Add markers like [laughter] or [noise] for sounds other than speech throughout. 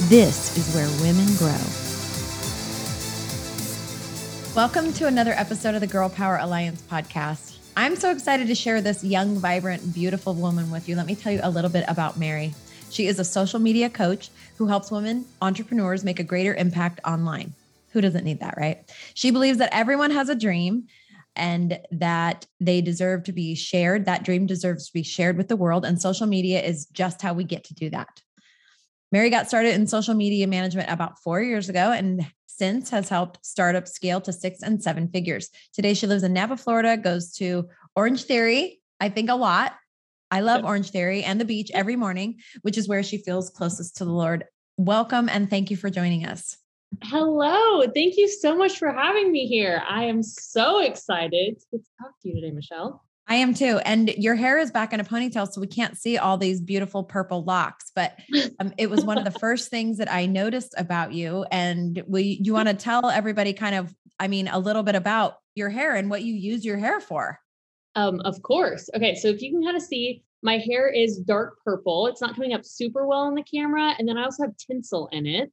This is where women grow. Welcome to another episode of the Girl Power Alliance podcast. I'm so excited to share this young, vibrant, beautiful woman with you. Let me tell you a little bit about Mary. She is a social media coach who helps women entrepreneurs make a greater impact online. Who doesn't need that, right? She believes that everyone has a dream and that they deserve to be shared. That dream deserves to be shared with the world. And social media is just how we get to do that. Mary got started in social media management about four years ago and since has helped startups scale to six and seven figures. Today, she lives in Napa, Florida, goes to Orange Theory, I think a lot. I love Orange Theory and the beach every morning, which is where she feels closest to the Lord. Welcome and thank you for joining us. Hello. Thank you so much for having me here. I am so excited to talk to you today, Michelle. I am too. And your hair is back in a ponytail, so we can't see all these beautiful purple locks. But [laughs] um, it was one of the first things that I noticed about you. And we, you want to tell everybody kind of, I mean, a little bit about your hair and what you use your hair for. Um, of course. Okay, so if you can kind of see, my hair is dark purple. It's not coming up super well on the camera, and then I also have tinsel in it.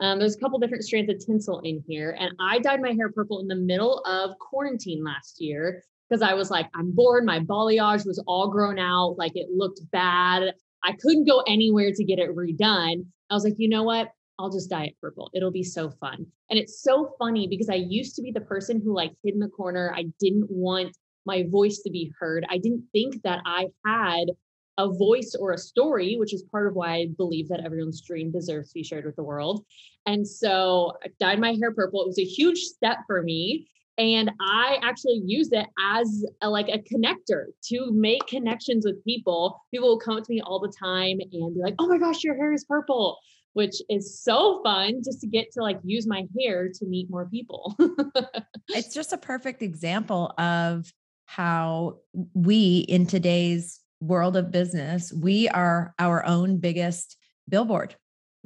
Um, there's a couple different strands of tinsel in here, and I dyed my hair purple in the middle of quarantine last year because I was like, I'm bored. My balayage was all grown out. Like it looked bad. I couldn't go anywhere to get it redone. I was like, you know what? I'll just dye it purple. It'll be so fun. And it's so funny because I used to be the person who like hid in the corner. I didn't want my voice to be heard. I didn't think that I had a voice or a story, which is part of why I believe that everyone's dream deserves to be shared with the world. And so I dyed my hair purple. It was a huge step for me and i actually use it as a, like a connector to make connections with people people will come up to me all the time and be like oh my gosh your hair is purple which is so fun just to get to like use my hair to meet more people [laughs] it's just a perfect example of how we in today's world of business we are our own biggest billboard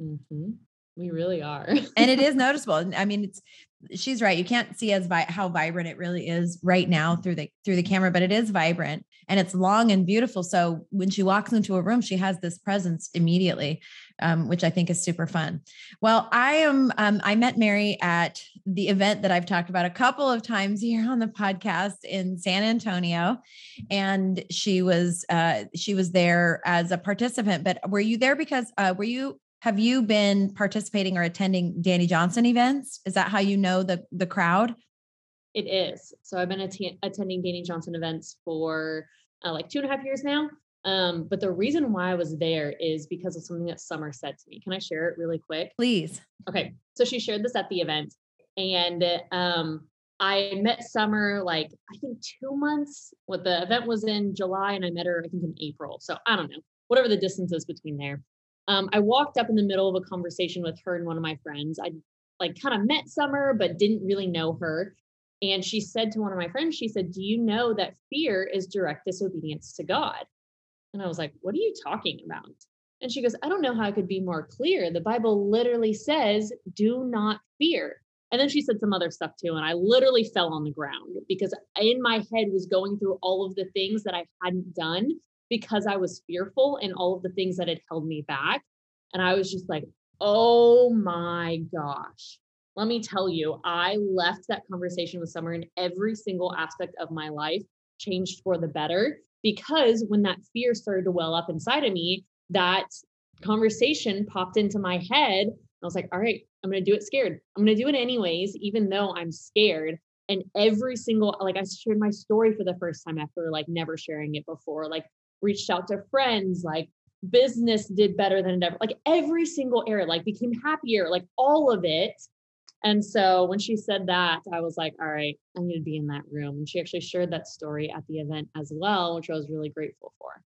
mm-hmm. We really are. and it [laughs] is noticeable. I mean, it's she's right. You can't see as vi- how vibrant it really is right now through the through the camera, but it is vibrant and it's long and beautiful. So when she walks into a room, she has this presence immediately, um, which I think is super fun. Well, I am. Um, I met Mary at the event that I've talked about a couple of times here on the podcast in San Antonio, and she was uh, she was there as a participant. But were you there because uh, were you have you been participating or attending Dani Johnson events? Is that how you know the the crowd? It is. So I've been att- attending Dani Johnson events for uh, like two and a half years now. Um, but the reason why I was there is because of something that Summer said to me. Can I share it really quick? Please. Okay. So she shared this at the event, and um, I met Summer like I think two months. What the event was in July, and I met her I think in April. So I don't know, whatever the distance is between there um, I walked up in the middle of a conversation with her and one of my friends. I like kind of met Summer, but didn't really know her. And she said to one of my friends, she said, Do you know that fear is direct disobedience to God? And I was like, What are you talking about? And she goes, I don't know how I could be more clear. The Bible literally says, Do not fear. And then she said some other stuff too. And I literally fell on the ground because in my head was going through all of the things that I hadn't done because I was fearful and all of the things that had held me back. And I was just like, oh my gosh. Let me tell you, I left that conversation with Summer in every single aspect of my life changed for the better because when that fear started to well up inside of me, that conversation popped into my head. I was like, all right, I'm going to do it scared. I'm going to do it anyways, even though I'm scared. And every single, like, I shared my story for the first time after like never sharing it before. Like, reached out to friends, like business did better than it ever, like every single area, like became happier, like all of it. And so when she said that, I was like, all right, I need to be in that room. And she actually shared that story at the event as well, which I was really grateful for.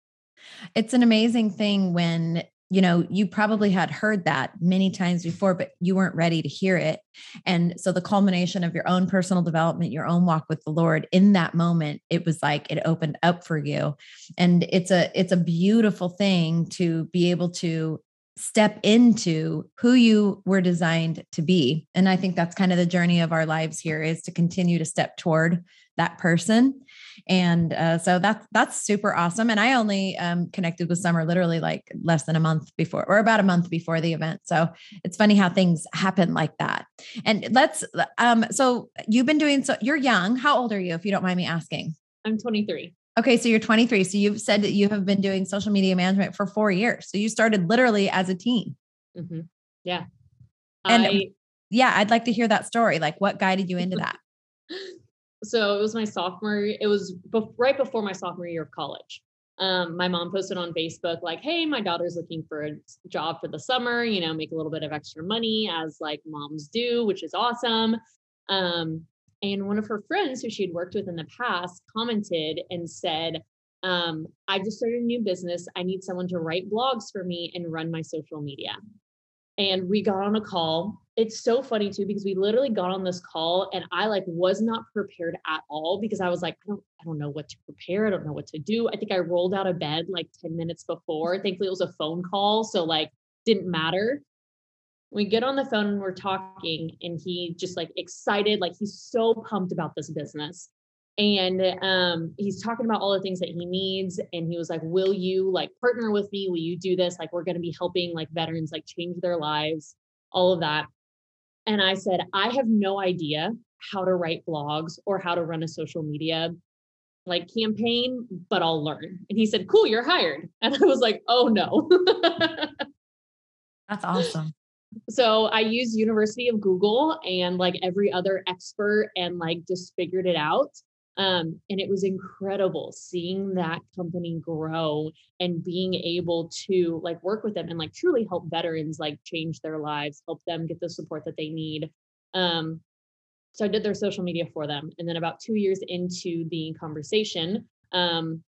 It's an amazing thing when you know, you probably had heard that many times before, but you weren't ready to hear it. And so the culmination of your own personal development, your own walk with the Lord in that moment, it was like it opened up for you. And it's a it's a beautiful thing to be able to step into who you were designed to be. And I think that's kind of the journey of our lives here is to continue to step toward that person. And uh, so that's that's super awesome. And I only um, connected with Summer literally like less than a month before, or about a month before the event. So it's funny how things happen like that. And let's um, so you've been doing so you're young. How old are you, if you don't mind me asking? I'm 23. Okay, so you're 23. So you've said that you have been doing social media management for four years. So you started literally as a teen. Mm-hmm. Yeah. And I, yeah, I'd like to hear that story. Like, what guided you into that? [laughs] so it was my sophomore. It was be- right before my sophomore year of college. Um, my mom posted on Facebook like, "Hey, my daughter's looking for a job for the summer. You know, make a little bit of extra money as like moms do, which is awesome." Um, and one of her friends who she had worked with in the past commented and said, um, I just started a new business. I need someone to write blogs for me and run my social media. And we got on a call. It's so funny too, because we literally got on this call and I like was not prepared at all because I was like, I don't, I don't know what to prepare. I don't know what to do. I think I rolled out of bed like 10 minutes before. Thankfully it was a phone call. So like didn't matter we get on the phone and we're talking and he just like excited like he's so pumped about this business and um, he's talking about all the things that he needs and he was like will you like partner with me will you do this like we're going to be helping like veterans like change their lives all of that and i said i have no idea how to write blogs or how to run a social media like campaign but i'll learn. And he said cool you're hired. [laughs] And i was like oh no. [laughs] That's awesome. So I used University of Google and like every other expert and like just figured it out. Um, and it was incredible seeing that company grow and being able to like work with them and like truly help veterans like change their lives, help them get the support that they need. Um, so I did their social media for them. And then about two years into the conversation, um,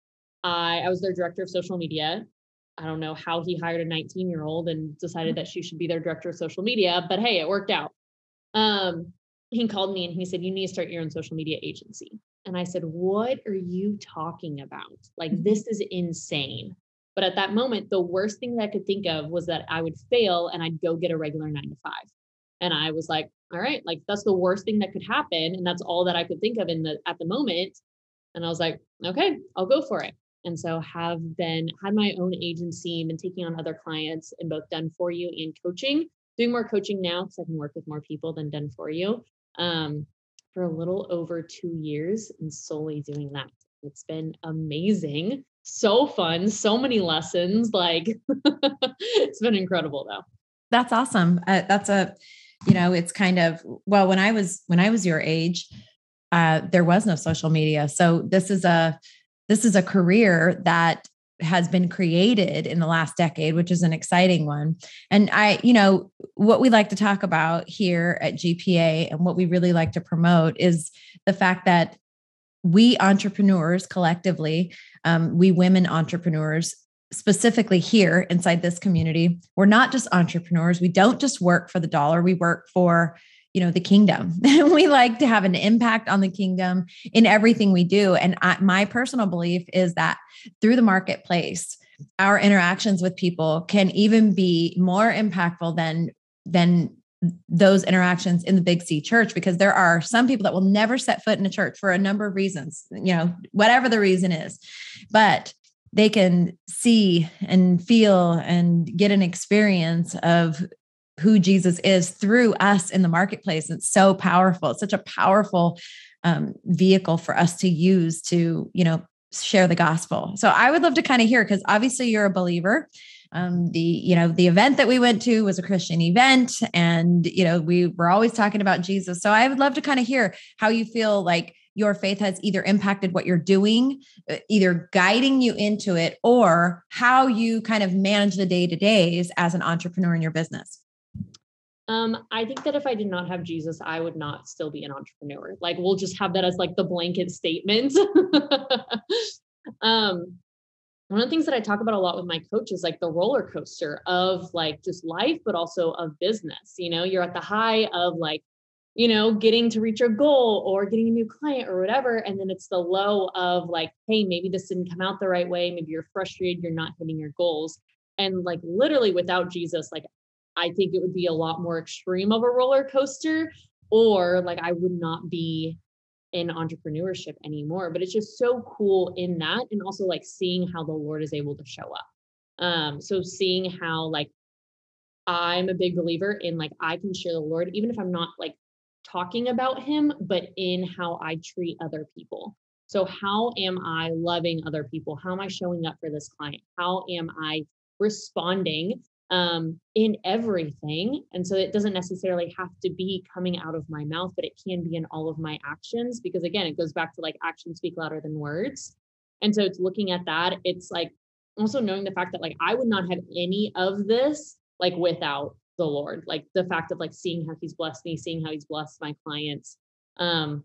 I, I was their director of social media I don't know how he hired a 19 year old and decided mm-hmm. that she should be their director of social media, but hey, it worked out. Um, he called me and he said, You need to start your own social media agency. And I said, What are you talking about? Like, mm-hmm. this is insane. But at that moment, the worst thing that I could think of was that I would fail and I'd go get a regular nine to five. And I was like, all right, like that's the worst thing that could happen. And that's all that I could think of in the at the moment. And I was like, okay, I'll go for it and so have been had my own agency been taking on other clients in both done for you and coaching doing more coaching now because i can work with more people than done for you um, for a little over two years and solely doing that. It's been amazing. So fun so many lessons like [laughs] it's been incredible though. That's awesome. Uh, that's a you know it's kind of well when i was when i was your age uh, there was no social media. So this is a this is a career that has been created in the last decade, which is an exciting one. And I, you know, what we like to talk about here at GPA and what we really like to promote is the fact that we entrepreneurs collectively, um, we women entrepreneurs, specifically here inside this community, we're not just entrepreneurs. We don't just work for the dollar, we work for you know the kingdom [laughs] we like to have an impact on the kingdom in everything we do and I, my personal belief is that through the marketplace our interactions with people can even be more impactful than than those interactions in the big C church because there are some people that will never set foot in a church for a number of reasons, you know, whatever the reason is. But they can see and feel and get an experience of who Jesus is through us in the marketplace. It's so powerful. It's such a powerful um, vehicle for us to use to, you know, share the gospel. So I would love to kind of hear because obviously you're a believer. Um, the you know the event that we went to was a Christian event, and you know we were always talking about Jesus. So I would love to kind of hear how you feel like your faith has either impacted what you're doing, uh, either guiding you into it, or how you kind of manage the day to days as an entrepreneur in your business. Um, I think that if I did not have Jesus, I would not still be an entrepreneur. Like we'll just have that as like the blanket statement. [laughs] um, one of the things that I talk about a lot with my coach is like the roller coaster of like just life, but also of business. You know, you're at the high of like, you know, getting to reach a goal or getting a new client or whatever. And then it's the low of like, hey, maybe this didn't come out the right way. Maybe you're frustrated, you're not hitting your goals. And like literally without Jesus, like I think it would be a lot more extreme of a roller coaster, or like I would not be in entrepreneurship anymore. But it's just so cool in that, and also like seeing how the Lord is able to show up. Um, so seeing how like I'm a big believer in like I can share the Lord, even if I'm not like talking about him, but in how I treat other people. So, how am I loving other people? How am I showing up for this client? How am I responding um, in everything. And so it doesn't necessarily have to be coming out of my mouth, but it can be in all of my actions because, again, it goes back to like actions speak louder than words. And so it's looking at that. It's like also knowing the fact that like I would not have any of this like without the Lord. Like the fact of like seeing how he's blessed me, seeing how he's blessed my clients um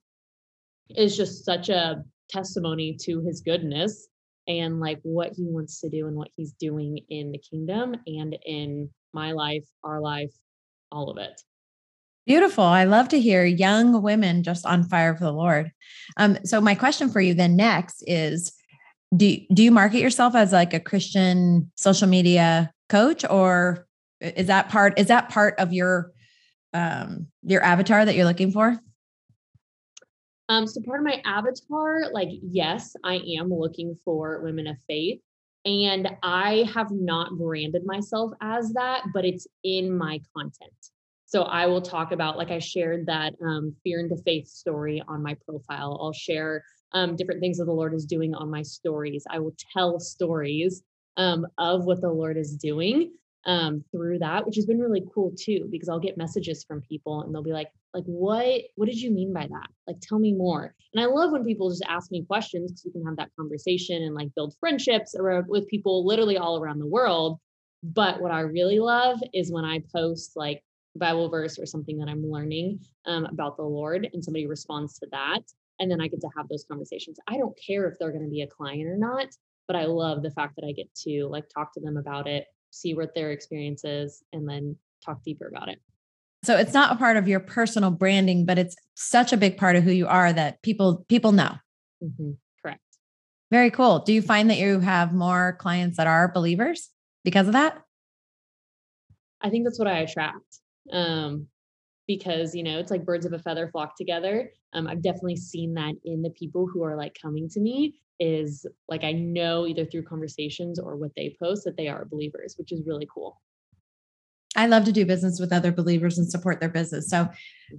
is just such a testimony to his goodness and like what he wants to do and what he's doing in the kingdom and in my life, our life, all of it. Beautiful. I love to hear young women just on fire for the Lord. Um, so my question for you then next is do, do you market yourself as like a Christian social media coach or is that part is that part of your um your avatar that you're looking for? Um, so part of my avatar, like, yes, I am looking for women of faith. And I have not branded myself as that, but it's in my content. So I will talk about, like I shared that um, fear into faith story on my profile. I'll share um, different things that the Lord is doing on my stories. I will tell stories um, of what the Lord is doing um, through that, which has been really cool too, because I'll get messages from people and they'll be like, like, what, what did you mean by that? Like, tell me more. And I love when people just ask me questions because we can have that conversation and like build friendships around, with people literally all around the world. But what I really love is when I post like Bible verse or something that I'm learning um, about the Lord and somebody responds to that. And then I get to have those conversations. I don't care if they're going to be a client or not, but I love the fact that I get to like talk to them about it see what their experience is, and then talk deeper about it. So it's not a part of your personal branding, but it's such a big part of who you are that people people know. Mm-hmm. Correct. Very cool. Do you find that you have more clients that are believers because of that? I think that's what I attract. Um, because you know it's like birds of a feather flock together. Um, I've definitely seen that in the people who are like coming to me is like I know either through conversations or what they post that they are believers, which is really cool. I love to do business with other believers and support their business. So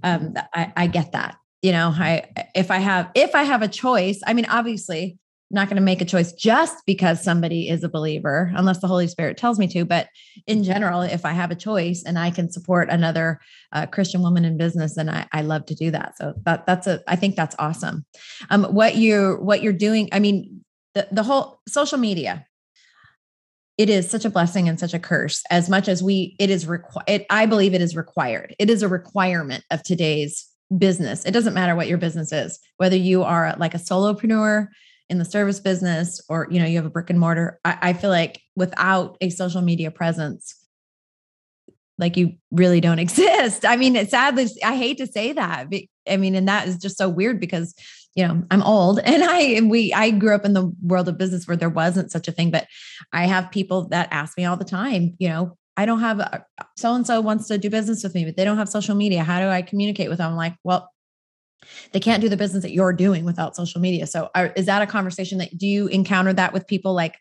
um, mm-hmm. I, I get that. You know, I if I have if I have a choice, I mean, obviously not going to make a choice just because somebody is a believer, unless the Holy Spirit tells me to. But in general, if I have a choice and I can support another uh, Christian woman in business, then I, I love to do that. So that that's a I think that's awesome. Um, what you're what you're doing, I mean, the the whole social media. It is such a blessing and such a curse. As much as we, it is required. I believe it is required. It is a requirement of today's business. It doesn't matter what your business is, whether you are like a solopreneur, in the service business or you know you have a brick and mortar I, I, feel like without a social media presence like you really don't [laughs] exist. I mean it sadly i hate to say that but, i mean and that is just so weird because you know i'm old [laughs] and i and we i grew up in the world of business where there wasn't such a thing but i have people that ask me all the time you know i don't have so and so wants to do business with me but they don't have social media. How do i communicate with them? I'm like well they can't do the business that you're doing without social media. So are, is that a conversation that do you encounter that with people like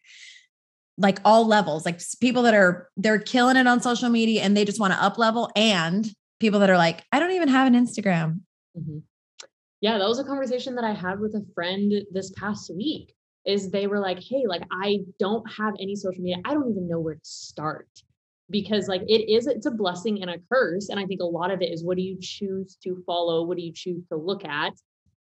like all levels like people that are they're killing it on social media and they just want to up level and people that are like i don't even have an instagram. Mm-hmm. yeah that was a conversation that i had with a friend this past week is they were like hey like i don't have any social media. I don't even know where to start because like it is it's a blessing and a curse and i think a lot of it is what do you choose to follow what do you choose to look at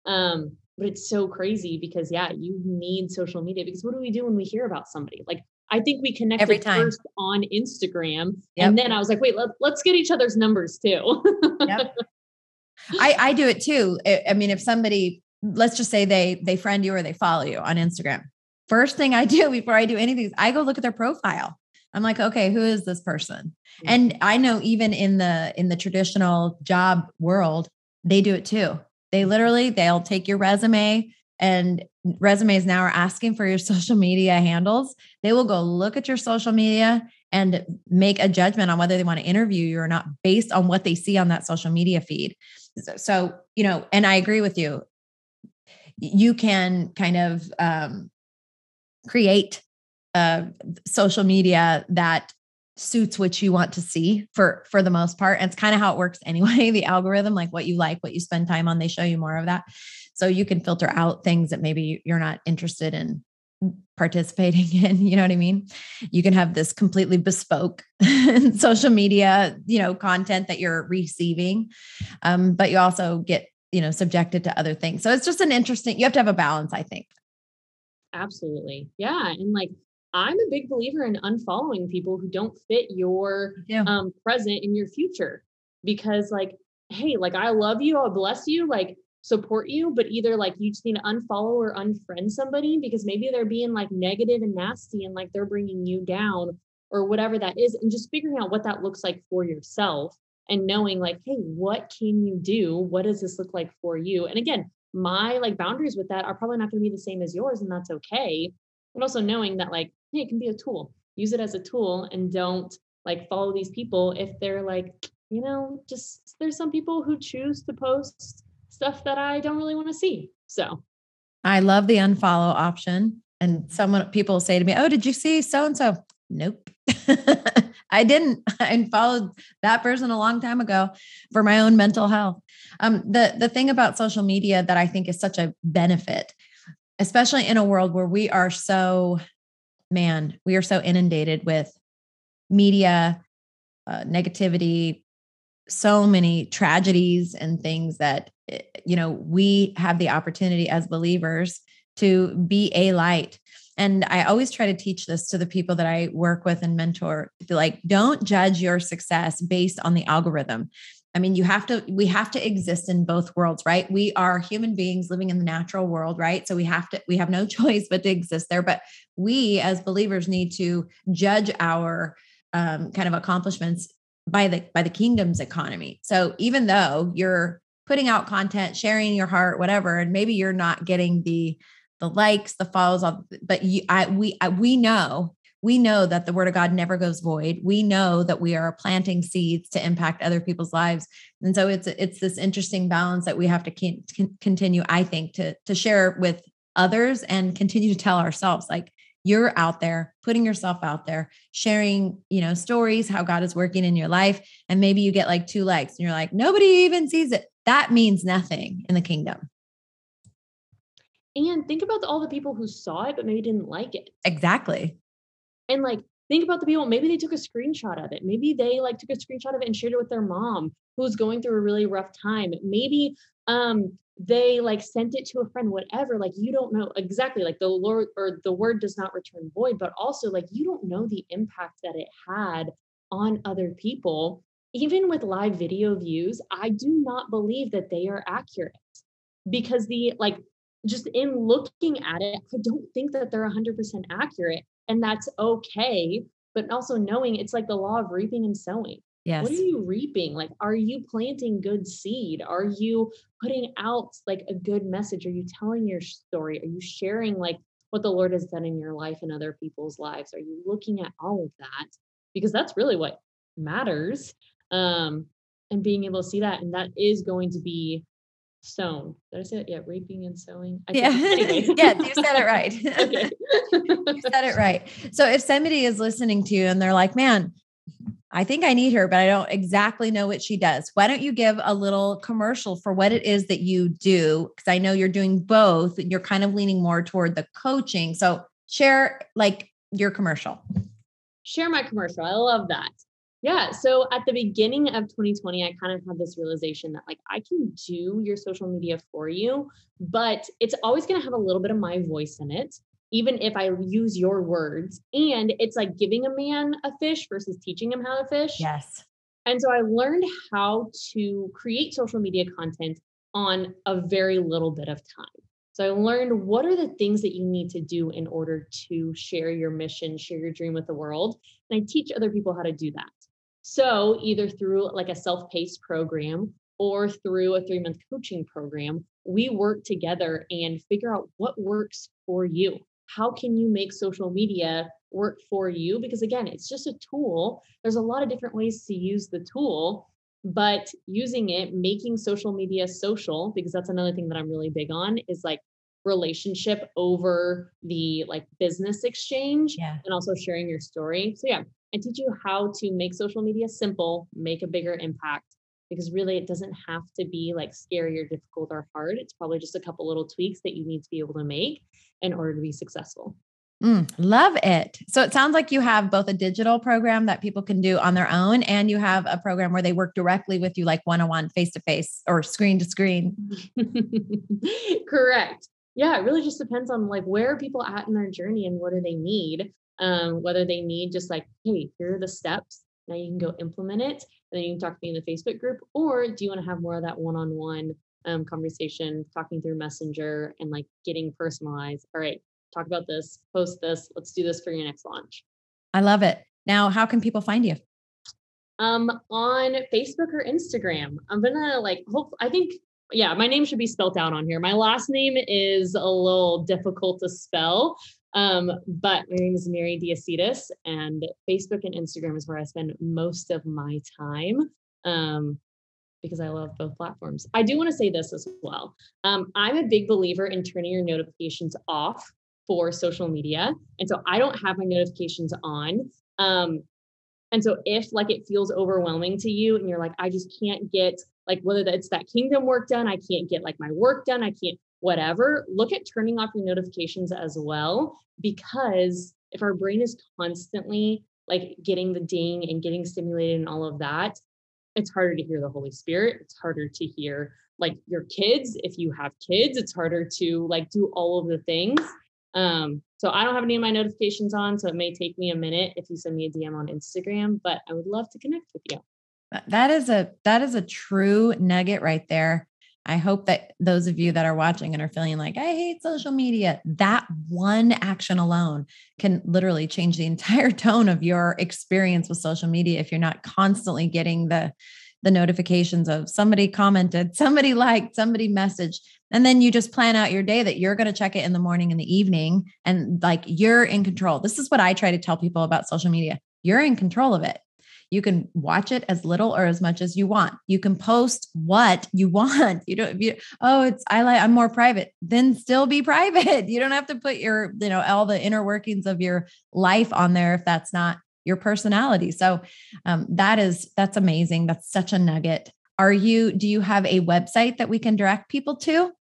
um but it's so crazy because yeah you need social media because what do we do when we hear about somebody like i think we connected Every time. first on instagram yep. and then i was like wait let, let's get each other's numbers too yep. [laughs] i i do it too I, I mean if somebody let's just say they they friend you or they follow you on instagram first thing I do [laughs] before I do anything is I go look at their profile. I'm like, okay, who is this person? And I know even in the in the traditional job world, they do it too. They literally they'll take your resume and resumes now are asking for your [laughs] social media handles. They will go look at your social media and make a judgment on whether they want to interview you or not based on what they see on that social media feed. So, so you know, and I agree with you. You can kind of um, create uh, social media that suits what you want to see for for the most part. And it's kind of how it works [laughs] anyway the algorithm like what you like what you spend time on they show you more of that. So you can filter out things that maybe you're not interested in participating [laughs] in you know what i mean? You can have this completely bespoke [laughs] social media you know content that you're receiving um, but you also get you know subjected to other things. So it's just an interesting you have to have a balance i think. Absolutely. Yeah and like I'm a big believer in unfollowing people who don't fit your yeah. um, present and your future because, like, hey, like, I love you, I'll bless you, like, support you, but either like you just need to unfollow or unfriend somebody because maybe they're being like negative and nasty and like they're bringing you down or whatever that is. And just figuring out what that looks like for yourself and knowing, like, hey, what can you do? What does this look like for you? And again, my like boundaries with that are probably not going to be the same as yours, and that's okay. but also knowing that, like, hey, it can be a tool. Use it as a tool and don't like follow these people if they're like, you know, just there's some people who choose to post stuff that I don't really want to see. So I love the unfollow option. And someone people say to me, Oh, did you see so and so? Nope. [laughs] I didn't. [laughs] I followed that person a long time ago for my own mental health. Um, the the thing about social media that I think is such a benefit, especially in a world where we are so man, we are so inundated with media, uh, negativity, so many tragedies and things that, eh, you know, we have the opportunity as believers to be a light. And I always try to teach this to the people that I work with and mentor like, don't judge your success based on the algorithm. I mean, you have to, we have to exist in both worlds, right? We are human beings living in the natural world, right? So we have to, we have no [laughs] choice but to exist there. But we as believers need to judge our um, kind of accomplishments by the by the kingdom's economy. So even though you're putting out content, sharing your heart, whatever, and maybe you're not getting the the likes, the follows, but you, I, we, I, we know we know that the word of God never goes void. We know that we are planting seeds to impact other people's lives. And so it's it's this interesting balance that we have to continue I think to to share with others and continue to tell ourselves like you're out there putting yourself out there sharing you know stories how god is working in your life. And maybe you get like two likes and you're like nobody even sees it. That means nothing in the kingdom. And think about all the people who saw it but maybe didn't like it. Exactly and like think about the people, maybe they took a screenshot of it. Maybe they like took a screenshot of it and shared it with their mom who's going through a really rough time. Maybe um they like sent it to a friend, whatever. Like you don't know exactly like the Lord or the word does not return void, but also like you don't know the impact that it had on other people. Even with live video views, I do not believe that they are accurate because the like just in looking at it, I don't think that they're 100% accurate and that's okay but also knowing it's like the law of reaping and sowing. Yes what are you reaping? Like are you planting good seed? Are you putting out like a good message? Are you telling your story? Are you sharing like what the lord has done in your life and other people's lives? Are you looking at all of that? Because that's really what matters um and being able to see that and that is going to be sown. Did I say it? Yeah, reaping and sowing. I yeah. [laughs] Anyway. yeah, you said it right. [laughs] [laughs] you said it right. So if somebody is listening to you and they're like, man, I think I need her, but I don't exactly know what she does. Why don't you give a little commercial for what it is that you do? Because I know you're doing both. You're kind of leaning more toward the coaching. So share like your commercial. Share my commercial. I love that. Yeah. So at the beginning of 2020, I kind of had this realization that like I can do your social media for you, but it's always going to have a little bit of my voice in it, even if I use your words. And it's like giving a man a fish versus teaching him how to fish. Yes. And so I learned how to create social media content on a very little bit of time. So I learned what are the things that you need to do in order to share your mission, share your dream with the world. And I teach other people how to do that. So either through like a self-paced program or through a three-month coaching program, we work together and figure out what works for you. How can you make social media work for you? Because again, it's just a tool. There's a lot of different ways to use the tool but using it making social media social because that's another thing that i'm really big on is like relationship over the like business exchange yeah. and also sharing your story so yeah i teach you how to make social media simple make a bigger impact because really it doesn't have to be like scary or difficult or hard it's probably just a couple little tweaks that you need to be able to make in order to be successful Mm, love it. So it sounds like you have both a digital program that people can do on their own, and you have a program where they work directly with you, like one on one, face to face, or screen to screen. [laughs] Correct. Yeah, it really just depends on like where are people at in their journey and what do they need. Um, whether they need just like, hey, here are the steps. Now you can go implement it, and then you can talk to me in the Facebook group, or do you want to have more of that one on one conversation, talking through Messenger and like getting personalized? All right, talk about this, post this, let's do this for your next launch. I love it. Now, how can people find you? Um, on Facebook or Instagram. I'm gonna like hope I think yeah, my name should be spelled out on here. My last name is a little difficult to spell. Um, but my name is Mary Diacetis, and Facebook and Instagram is where I spend most of my time. Um, because I love both platforms. I do want to say this as well. Um, I'm a big believer in turning your notifications off for social media. And so I don't have my notifications on. Um, and so if like it feels overwhelming to you and you're like, I just can't get like whether it's that kingdom work done, I can't get like my work done, I can't whatever, look at turning off your notifications as well. Because if our brain is constantly like getting the ding and getting stimulated and all of that, it's harder to hear the Holy Spirit. It's harder to hear like your kids. If you have kids, it's harder to like do all of the things. Um, so I don't have any of my notifications on, so it may take me a minute if you send me a DM on Instagram, but I would love to connect with you. That is a that is a true nugget right there. I hope that those of you that are watching and are feeling like I hate social media, that one action alone can literally change the [laughs] entire tone of your experience with social media if you're not constantly getting the the notifications of somebody commented, [laughs] somebody liked, somebody messaged. And then you just plan out your day that you're going to check it in the morning and the evening. And like you're in control. This is what I try to tell people about social media. You're in control of it. You can watch it as little or as much as you want. You can post what you [laughs] want. You don't, you, oh, it's, I like, I'm more private, then still be [laughs] private. You don't have to put your, you know, all the inner workings of your life on there if that's not your personality. So um, that is that's amazing. That's such a nugget. Are you? Do you have a website that we can direct people to?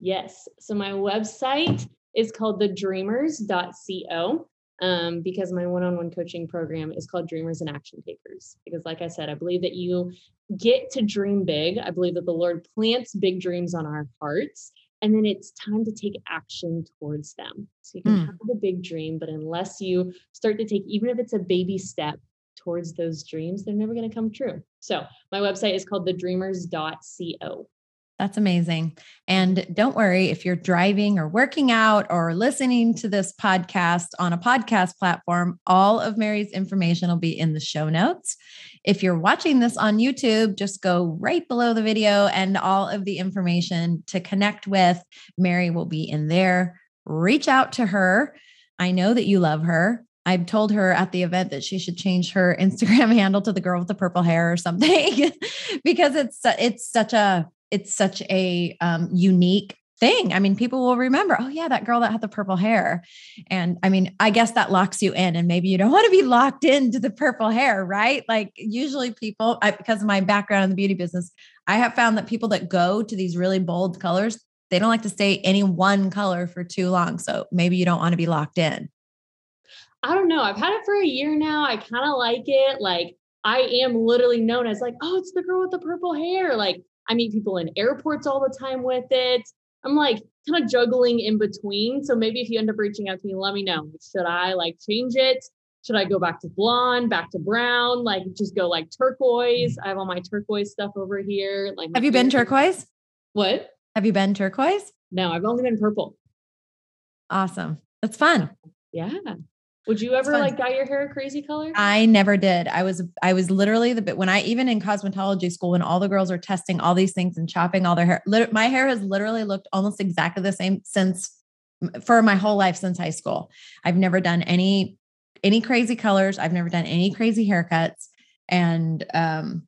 Yes. So my website is called thedreamers.co um, because my one-on-one coaching program is called Dreamers and Action Takers. Because, like I said, I believe that you get to dream big. I believe that the Lord plants big dreams on our hearts, and then it's time to take action towards them. So you can mm. have a big dream, but unless you start to take, even if it's a baby step towards those dreams, they're never going to come true. So my website is called the thedreamers.co. That's amazing. And don't worry if you're driving or working out or listening to this podcast on a podcast platform, all of Mary's information will be in the show notes. If you're watching this on YouTube, just go right below the video and all of the information to connect with Mary will be in there. Reach out to her. I know that you love her. I told her at the event that she should change her [laughs] Instagram handle to the girl with the purple hair or something [laughs] because it's it's such a it's such a um, unique thing. I mean, people will remember, oh, yeah, that girl that had the purple hair. And I mean, I guess that locks you in, and maybe you don't [laughs] want to be locked into the purple hair, right? Like, usually people, I, because of my background in the beauty business, I have found that people that go to these really bold colors, they don't like to stay any one color for too long. So maybe you don't want to be locked in. I don't know. I've had it for a year now. I kind of like it. Like, I am literally known as like, oh, it's the girl with the purple hair. Like, I meet people in airports all the time with it. I'm like kind of juggling in between. So maybe if you end up reaching out to me, let me know. Should I like change it? Should I go back to blonde, back to brown, like just go like turquoise? Mm. I have all my turquoise stuff over here. Like, have you been turquoise? What? Have you been turquoise? No, I've only been purple. Awesome. That's fun. Yeah. Would you ever like dye your hair a crazy color? I never did. I was I was literally the bit when I even in cosmetology school when all the girls are testing all these things and chopping all their hair. Lit- my hair has literally looked almost exactly the same since for my whole life since high school. I've never done any any crazy colors. I've never done any crazy haircuts. And um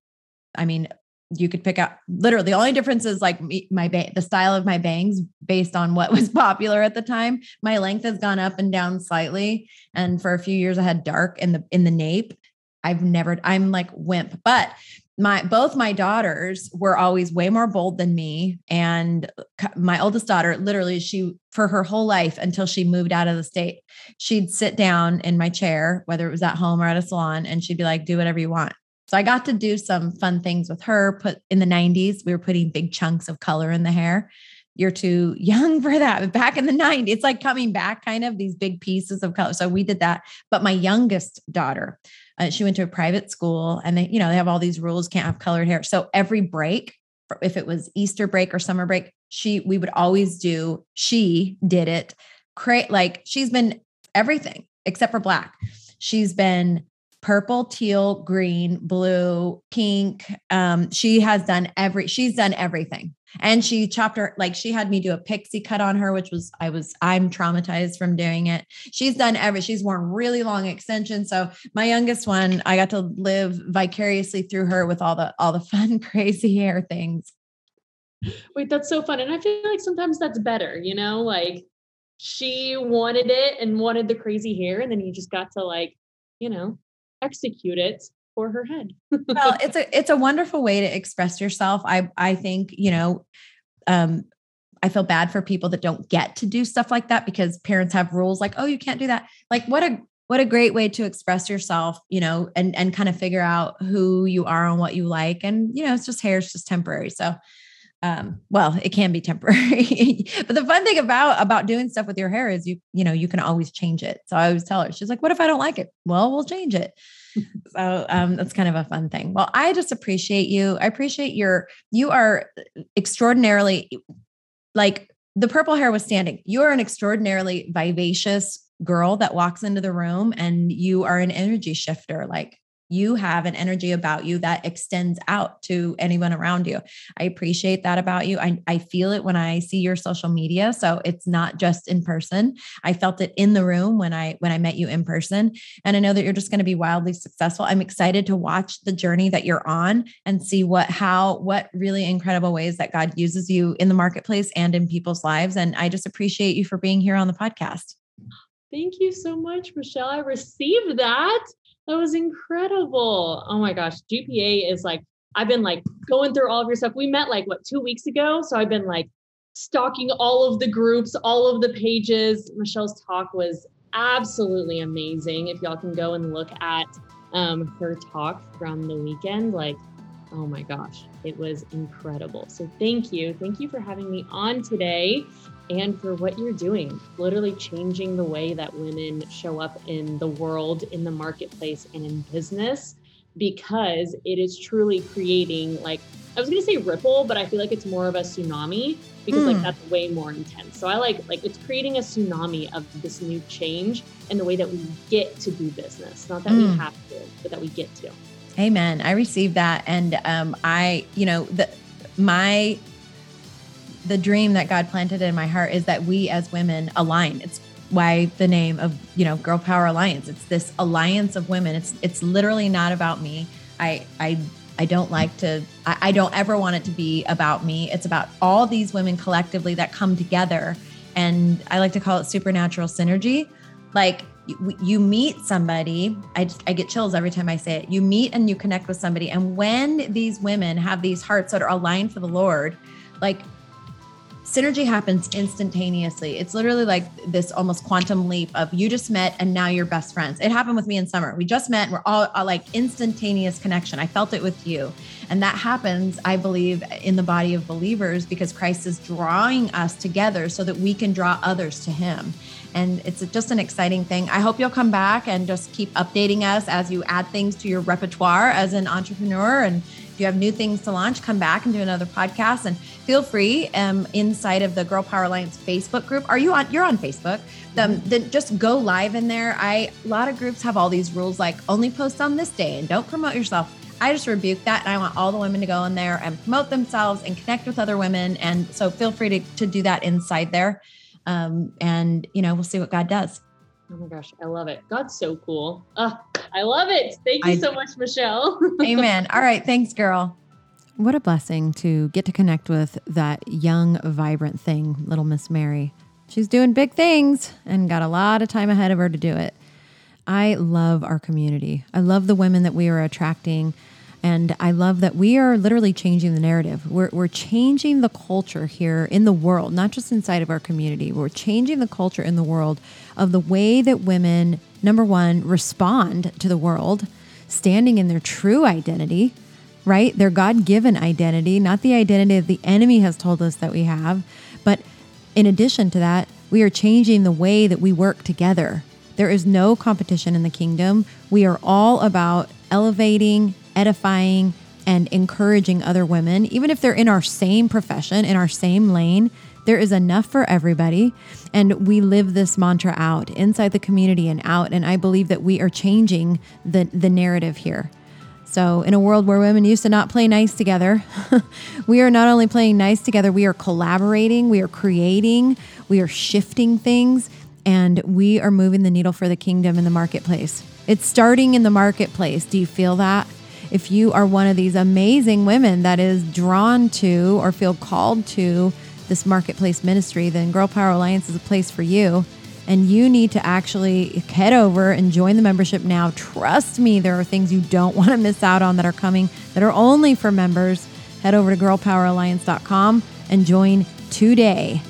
I mean, you could pick out literally the only difference is like my ba- the style of my bangs based on what [laughs] was popular at the time. My length has gone up and down slightly and for a few years i had dark in the in the nape. I've never i'm like wimp but my both my daughters were always way more bold than me and my oldest daughter literally she for her whole life until she moved out of the state she'd sit down in my chair whether it was at home or at a salon and she'd be like do whatever you want so I got to do some fun things with her. Put in the 90s, we were putting big chunks of color in the hair. You're too young for that. Back in the 90s, it's like coming back kind of these big pieces of color. So we did that. But my youngest daughter, uh, she went to a private school and they, you know, they have all these rules, can't have colored hair. So every break, if it was Easter break or summer break, she, we would always do, she did it. Create like she's been everything except for black. She's been purple, teal, green, blue, pink. Um, she has done every, she's done everything. And she chopped her, like she had me do a pixie cut on her, which was, I was, I'm traumatized from doing it. She's done every, she's worn really long extensions. So my youngest one, I got to live vicariously through her with all the, all the [laughs] fun, crazy hair things. Wait, that's so fun. And I feel like sometimes that's better, you know, like she wanted it and wanted the crazy hair. And then you just got to like, you know, execute it for her head. well, [laughs] it's a it's a wonderful way to express yourself. I I think, you know, um I feel bad for people that don't get to do stuff like that because parents have rules like, oh, you can't do that. Like what a what a great way to express yourself, you know, and and kind of figure out who you are and what you like. And, you know, it's just hair is just temporary. So um well it can be temporary. [laughs] But the fun thing about about doing stuff with your hair is you you know you can always change it. So i always tell her she's like what if i don't like it? Well we'll change it. [laughs] So um that's kind of a fun thing. Well i just appreciate you. I appreciate your you are extraordinarily like the purple hair was standing. You are an extraordinarily vivacious girl that walks into the room and you are an energy shifter like you have an energy about you that extends out to anyone around you. I appreciate that about you. I, I feel it when I see your social media. So it's not just in person. I felt it in the room when I when I met you in person. And I know that you're just going to be wildly successful. I'm excited to watch the journey that you're on and see what how what really incredible ways that God uses you in the marketplace and in people's lives. And I just appreciate you for being here on the podcast. Thank you so much, Michelle. I received that. That was incredible. Oh my gosh. GPA is like, I've been like going through all of your stuff. We met like what, two weeks ago? So I've been like stalking all of the groups, all of the pages. Michelle's talk was absolutely amazing. If y'all can go and look at um, her talk from the weekend, like, oh my gosh, it was incredible. So thank you. Thank you for having me on today and for what you're doing, literally changing the way that women show up in the world, in the marketplace, and in business, because it is truly creating like, I was gonna say ripple, but I feel like it's more of a tsunami because mm. like hmm. that's way more intense. So I like like it's creating a tsunami of this new change and the way that we get to do business. Not that mm. we hmm. have to, but that we get to. Amen. I received that. And um, I, you know, the my the dream that God planted in my heart is that we as women align. It's why the name of, you know, Girl Power Alliance. It's this alliance of women. It's it's literally not about me. I I I don't like to I, I don't ever want it to be about me. It's about all these women collectively that come together. And I like to call it supernatural synergy. Like you, meet somebody, I, I get chills every time I say it. You meet and you connect with somebody. And when these women have these hearts that are aligned for the Lord, like synergy happens instantaneously. It's literally like this almost quantum leap of you just met and now you're best friends. It happened with me in Summer. We just met. and We're all, all, like instantaneous connection. I felt it with you. And that happens, I believe, in the body of believers because Christ is drawing us together so that we can draw others to him. And it's just an exciting thing. I hope you'll come back and just keep updating us as you add things to your repertoire as an entrepreneur. And if you have new things to launch, come back and do another podcast. And feel free um, inside of the Girl Power Alliance Facebook group. Are you on? You're on Facebook. Um, then just go live in there. I a lot of groups have all these rules like only post on this day and don't promote yourself. I just rebuke that. And I want all the women to go in there and promote themselves and connect with other women. And so feel free to, to do that inside there. Um, and, you know, we'll see what God does. Oh my gosh, I love it. God's so cool. Uh, I love it. Thank you I, so much, Michelle. [laughs] amen. All right. Thanks, girl. What a blessing to get to connect with that young, vibrant thing, little Miss Mary. She's doing big things and got a lot of time ahead of her to do it. I love our community. I love the women that we are attracting. And I love that we are literally changing the narrative. We're, we're changing the culture here in the world, not just inside of our community. We're changing the culture in the world of the way that women, number one, respond to the world, standing in their true identity, right? Their God given identity, not the identity that the enemy has told us that we have. But in addition to that, we are changing the way that we work together. There is no competition in the kingdom. We are all about elevating edifying and encouraging other women, even if they're in our same profession, in our same lane. There is enough for everybody. And we live this mantra out inside the community and out. And I believe that we are changing the, the narrative here. So, in a world where women used to not play nice together, [laughs] we are not only playing nice together, we are collaborating, we are creating, we are shifting things, and we are moving the needle for the kingdom in the marketplace. It's starting in the marketplace. Do you feel that? If you are one of these amazing women that is drawn to or feel called to this marketplace ministry, then Girl Power Alliance is a place for you. And you need to actually head over and join the membership now. Trust me, there are things you don't want to miss out on that are coming that are only for members. Head over to girlpoweralliance.com and join today.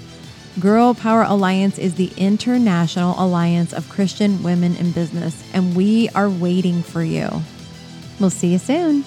Girl Power Alliance is the international alliance of Christian women in business, and we are waiting for you. We'll see you soon.